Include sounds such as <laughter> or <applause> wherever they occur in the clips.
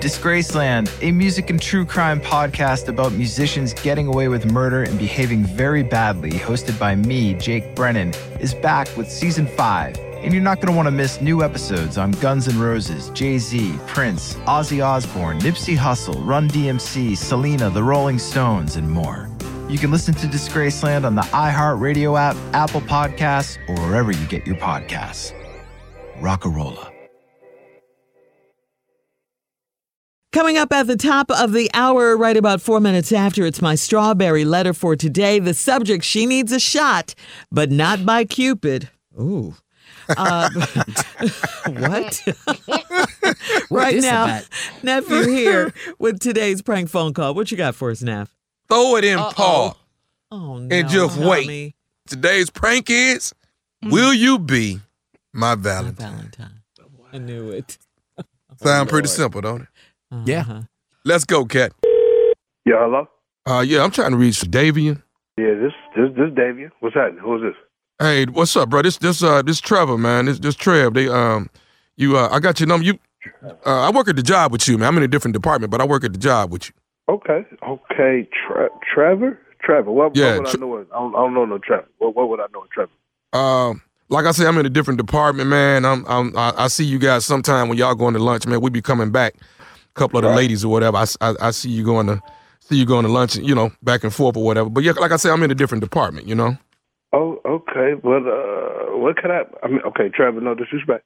Disgraceland, a music and true crime podcast about musicians getting away with murder and behaving very badly, hosted by me, Jake Brennan, is back with season 5. And you're not going to want to miss new episodes on Guns N' Roses, Jay Z, Prince, Ozzy Osbourne, Nipsey Hussle, Run DMC, Selena, The Rolling Stones, and more. You can listen to Disgraceland on the iHeartRadio app, Apple Podcasts, or wherever you get your podcasts. Rockarola. Coming up at the top of the hour, right about four minutes after, it's my strawberry letter for today. The subject, she needs a shot, but not by Cupid. Ooh. Uh, <laughs> what? right is now, that? nephew here with today's prank phone call. What you got for us, Neff? Throw it in, Paul. Oh no! And just wait. Tommy. Today's prank is Will you be my My Valentine? Valentine. I knew it. Sound pretty simple, don't it? Yeah. Uh-huh. Let's go, Cat. Yeah, hello. Uh, yeah, I'm trying to reach Davian. Yeah, this this this Davian. What's happening? Who's this? Hey, what's up, bro? This this uh this Trevor, man. This this Trev. They um you uh I got your number. You uh I work at the job with you, man. I'm in a different department, but I work at the job with you. Okay, okay. Tre- Trevor, Trevor. What, Yeah, what would Tre- I know? I don't, I don't know no Trevor. What, what would I know, of Trevor? Um, like I said, I'm in a different department, man. I'm, I'm I, I see you guys sometime when y'all going to lunch, man. We be coming back, a couple of the Right. ladies or whatever. I I see you going to see you going to lunch, you know, back and forth or whatever. But yeah, like I said, I'm in a different department, you know. Oh, okay. Well, uh, what could I? I mean, okay, Trevor. No disrespect.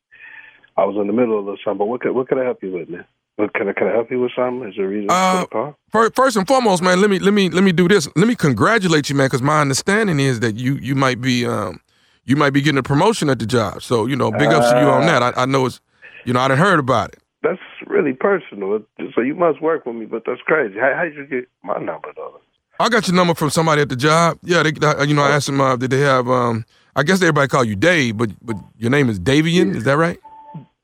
I was in the middle of something, but what could what could I help you with, man? What can I can I help you with something? Is there a reason Uh, for the call? First, and foremost, man, let me let me let me do this. Let me congratulate you, man, because my understanding is that you you might be um you might be getting a promotion at the job. So you know, big ups to you on that. I, I know it's you know I done heard about it. That's really personal. So you must work with me, but that's crazy. How how did you get my number though? I got your number from somebody at the job. Yeah, they, you know, I asked them, uh, did they have? Um, I guess everybody call you Dave, but but your name is Davian. Is that right?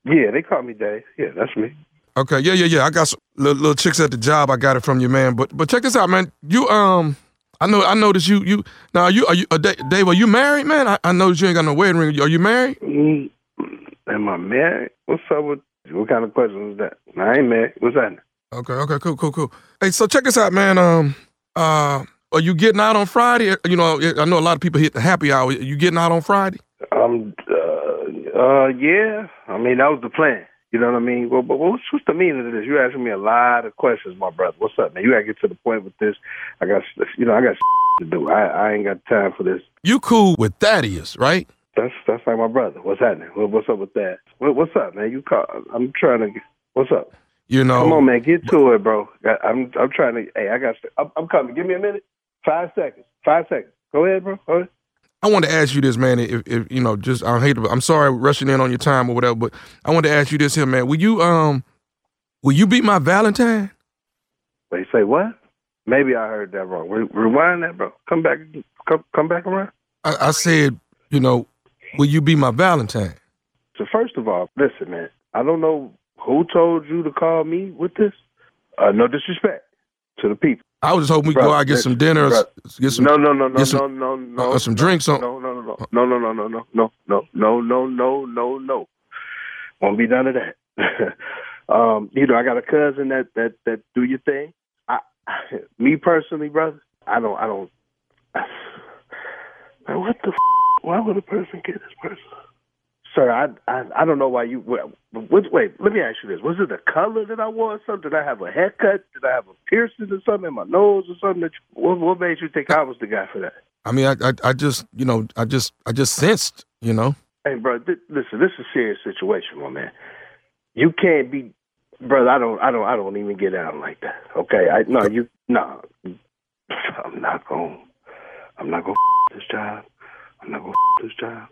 Yeah, they call me Dave. Yeah, that's me. Okay, yeah, yeah, yeah. I got some little, little chicks at the job. I got it from you, man. But but check this out, man. You um, I know I noticed you you now Are you are you uh, Da- Dave? Are you married, man? I, I noticed you ain't got no wedding ring. Are you married? Mm, am I married? What's up with what kind of question is that? I ain't married. What's that? Okay, okay, cool, cool, cool. Hey, so check this out, man. Um, uh, are you getting out on Friday? You know, I know a lot of people hit the happy hour. You getting out on Friday? Um, uh, uh, yeah. I mean, that was the plan. You know what I mean? Well, but what's, what's the meaning of this? You're asking me a lot of questions, my brother. What's up, man? You gotta get to the point with this. I got, you know, I got to do. I, I ain't got time for this. You cool with Thaddeus, right? That's that's like my brother. What's happening? What, what's up with that? What, what's up, man? You call? I'm trying to. Get, what's up? You know, Come on, man. Get to it, bro. I'm I'm trying to. Hey, I got. I'm, I'm coming. Give me a minute. Five seconds. Five seconds. Go ahead, bro. Go ahead. I want to ask you this, man. If, if you know, just I hate. To, I'm sorry rushing in on your time or whatever, but I want to ask you this here, man. Will you um, will you be my Valentine? Wait, say what? Maybe I heard that wrong. Rewind that, bro. Come back. Come come back around. I, I said, you know, will you be my Valentine? So first of all, listen, man. I don't know who told you to call me with this. Uh, no disrespect to the people. I was just hoping we go out get some dinner, or bruh. s- get some. no, no, no, no, no, no, no, uh, some drinks on- No, no, no, no, no, no, no, no, no, no, no, no, no, no, no, no. Won't be none of that. um, you know, I got a cousin that that that do your thing. I, me personally, brother, I don't, I don't. Man, what the? F- why would a person get this person? Sir, I, I I don't know why you. What, what, wait, let me ask you this: Was it the color that I wore? Or something? Did I have a haircut? Did I have a piercing or something in my nose or something? That you, what, what made you think I was the guy for that? I mean, I, I, I just, you know, I just, I just sensed, you know. Hey, bro, th- listen, this is a serious situation, my man. You can't be, brother. I don't, I don't, I don't even get down like that. Okay, I no, you, no, I'm not gonna I'm not going <laughs> to this job. I'm not going to this job.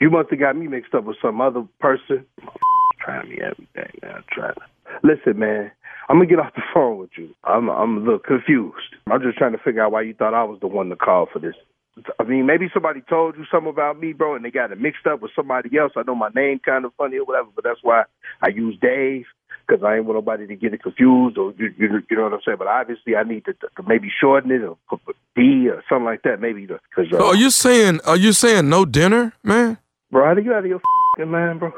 You must have got me mixed up with some other person. Trying me everything now. Trying. Listen, man. I'm gonna get off the phone with you. I'm, I'm a little confused. I'm just trying to figure out why you thought I was the one to call for this. I mean, maybe somebody told you something about me, bro, and they got it mixed up with somebody else. I know my name kind of funny or whatever, but that's why I use Dave because I ain't want nobody to get it confused or you, you, you know what I'm saying. But obviously, I need to, to maybe shorten it or put D or something like that, maybe. Cause, uh, So are you saying, are you saying no dinner, man? bro, are you out of your fing mind, bro?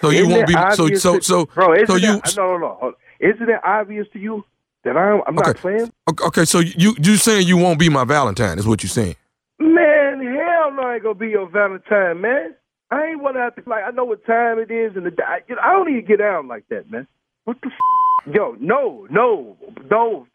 So you Isn't won't be, so, so, so, bro, isn't so you, that, no, no, no. Isn't it obvious to you that I'm I'm not playing? Okay, okay, so you you saying you won't be my Valentine is what you're saying. Man, hell no, I ain't gonna be your Valentine, man. I ain't wanna have to like. I know what time it is, and the I, you know, I don't even get down like that, man. What the f- yo? No, no, no.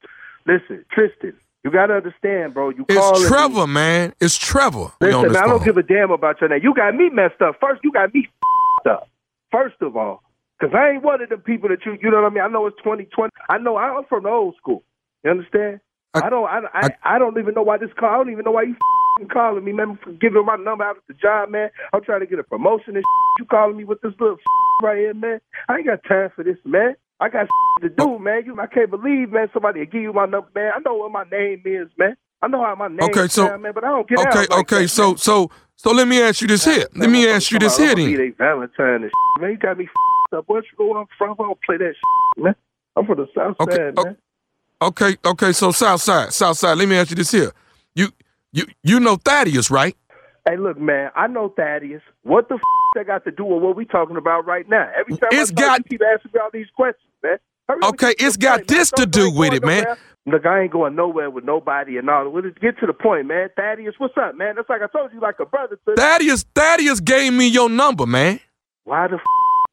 Listen, Tristan, you gotta understand, bro. You It's me- Trevor, man. It's Trevor. Listen, I don't give a damn about your name. You got me messed up. First, you got me f***ed up. First of all, because I ain't one of the people that you, you know what I mean? I know it's 2020. I know I'm from the old school. You understand? I- I, don't I, I, I don't even know why this call. I don't even know why you f***ing calling me, man. For giving my number out at the job, man. I'm trying to get a promotion and you calling me with this little right here, man. I ain't got time for this, man. I got to do, man. You, I can't believe, man. Somebody will give you my number, man. I know what my name is, man. I know how my name Okay, so- man, but I don't get out Okay, like okay, that, so man. so so let me ask you this here. Let me ask you this here be then. they Valentine and shit, man. You got me up. Where's you go I'm from? I don't play that shit, man. I'm from the South Okay, Side, o- man. Okay, okay, so South Side, South Side. Let me ask you this here. You you you know Thaddeus, right? Hey, look, man. I know Thaddeus. What the f- that got to do with what we talking about right now? Every time It's I got- you keep asking me all these questions, man. Hurry Okay, it's got point, man. this to Don't- do with it, man. nowhere. Look, I ain't going nowhere with nobody and all. Well, get to the point, man. Thaddeus, what's up, man? That's like I told you, like a brother. To Thaddeus Thaddeus gave me your number, man. Why the f-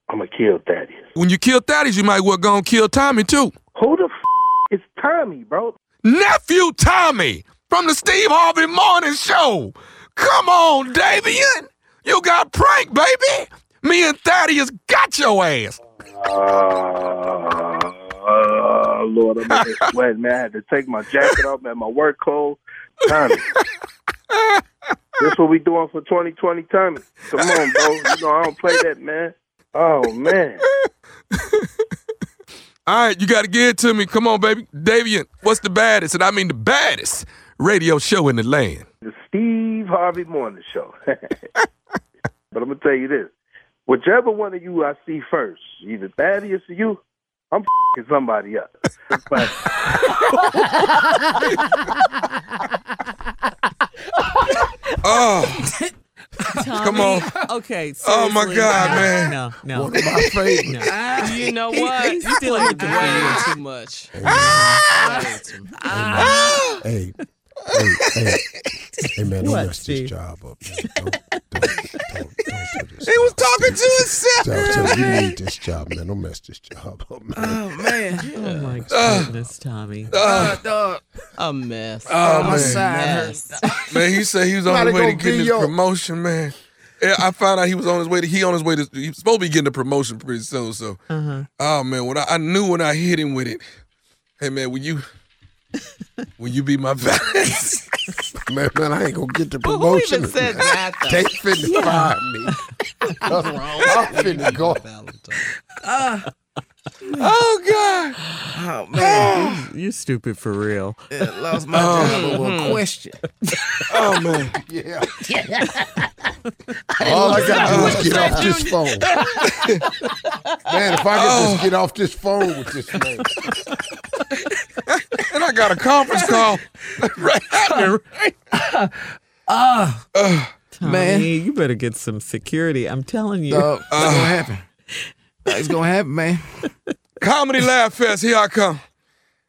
I'm gonna kill Thaddeus? When you kill Thaddeus, you might well go and kill Tommy too. Who the f- is Tommy, bro? Nephew Tommy from the Steve Harvey Morning Show. Come on, Davian. You got pranked, baby. Me and Thaddeus got your ass. Oh, Lord, I'm in this sweat, man. I had to take my jacket off, man, my work clothes. Tommy. this what we doing for 2020, Tommy. Come on, bro. You know I don't play that, man. Oh, man. All right, you got to get it to me. Come on, baby. Davian, what's the baddest? And I mean the baddest radio show in the land. The Steve Harvey Morning Show. <laughs> but I'm going to tell you this. Whichever one of you I see first, either Thaddeus or you, I'm fing somebody up. But Oh, Come on. Okay. Oh, my. God, No, man. No, no. One of my favorites. no. You know what? You still played with the way too much. Hey, hey, hey, <laughs> hey, man, don't What, mess Steve? this job up, man. Don't, don't, don't, don't do this. he was talking to himself. Tell, tell, you need this job, man. Don't mess this job up, man. Oh man, <laughs> Oh my goodness, Tommy. uh, dog, a mess. Oh, my man. side Mess. <laughs> Man, he said he was on Somebody his way to gonna getting his your- promotion, man. Yeah, I found out he was on his way to he on his way to he was supposed to be getting a promotion pretty soon. So Uh-huh. oh man, when I, I knew when I hit him with it, hey man, when you will you be my balance? <laughs> Man, man, I ain't gonna get the promotion. Who even said that? though? They finna fire me. I'm finna go. <laughs> oh God. Oh man, You <sighs> stupid for real. I lost my oh. job over a hmm. question. <laughs> Oh man. Yeah. All I gotta do is get off this phone. Man, if I could just oh. get off this phone with this man. And I got a conference call <laughs> right after. Right? <laughs> Uh, Tommy, Man. you better get some security. I'm telling you. Dog, it's gonna uh, happen. It's gonna happen, man. <laughs> Comedy Laugh Fest, here I come.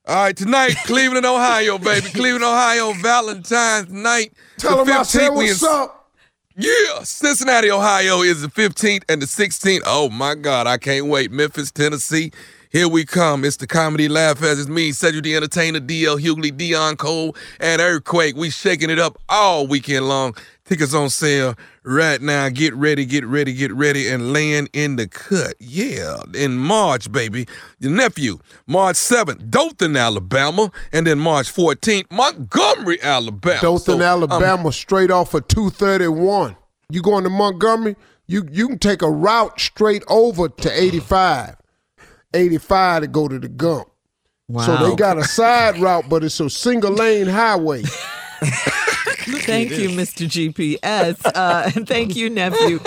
All right, tonight, Cleveland, Ohio, baby. Cleveland, Ohio, Valentine's night. Tell The him I said what's in- up. Yeah, Cincinnati, Ohio is the 15th and the 16th. Oh my God, I can't wait. Memphis, Tennessee, here we come. It's the Comedy Laugh Fest. It's me, Cedric the Entertainer, DL Hughley, Deon Cole, and Earthquake. We shaking it up all weekend long. Tickets on sale right now. Get ready, get ready, get ready, and land in the cut. Yeah, in March, baby. Your nephew, March 7th, Dothan, Alabama, and then March 14th, Montgomery, Alabama. Dothan, So, um, Alabama, straight off of 231. You going to Montgomery? You you can take a route straight over to 85. 85 to go to the Gump. Wow. So they got a side route, but it's a single lane highway. Thank you, Mr. GPS. Uh, and <laughs> thank you, nephew.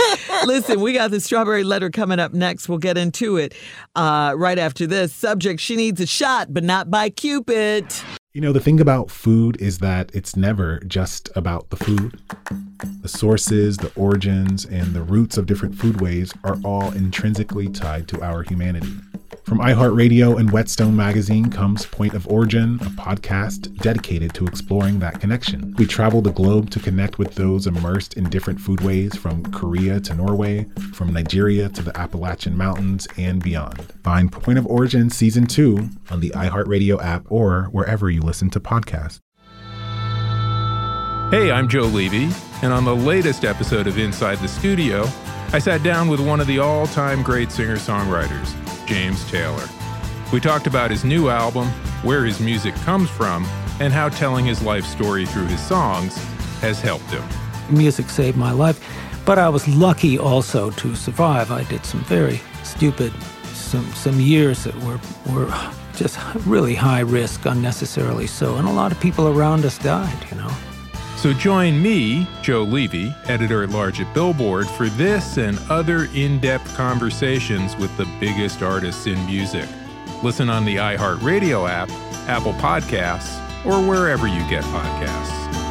Listen, we got the strawberry letter coming up next. We'll get into it uh, right after this. Subject She needs a shot, but not by Cupid. You know, the thing about food is that it's never just about the food. The sources, the origins, and the roots of different foodways are all intrinsically tied to our humanity. From iHeartRadio and Whetstone Magazine comes Point of Origin, a podcast dedicated to exploring that connection. We travel the globe to connect with those immersed in different foodways from Korea to Norway, from Nigeria to the Appalachian Mountains, and beyond. Find Point of Origin Season 2 on the iHeartRadio app or wherever you listen to podcasts. Hey, I'm Joe Levy, and on the latest episode of Inside the Studio, I sat down with one of the all time great singer songwriters, James Taylor. We talked about his new album, where his music comes from, and how telling his life story through his songs has helped him. Music saved my life, but I was lucky also to survive. I did some very stupid, some some years that were were just really high risk, unnecessarily so, and a lot of people around us died. You know. So join me, Joe Levy, editor at large at Billboard, for this and other in depth conversations with the biggest artists in music. Listen on the iHeartRadio app, Apple Podcasts, or wherever you get podcasts.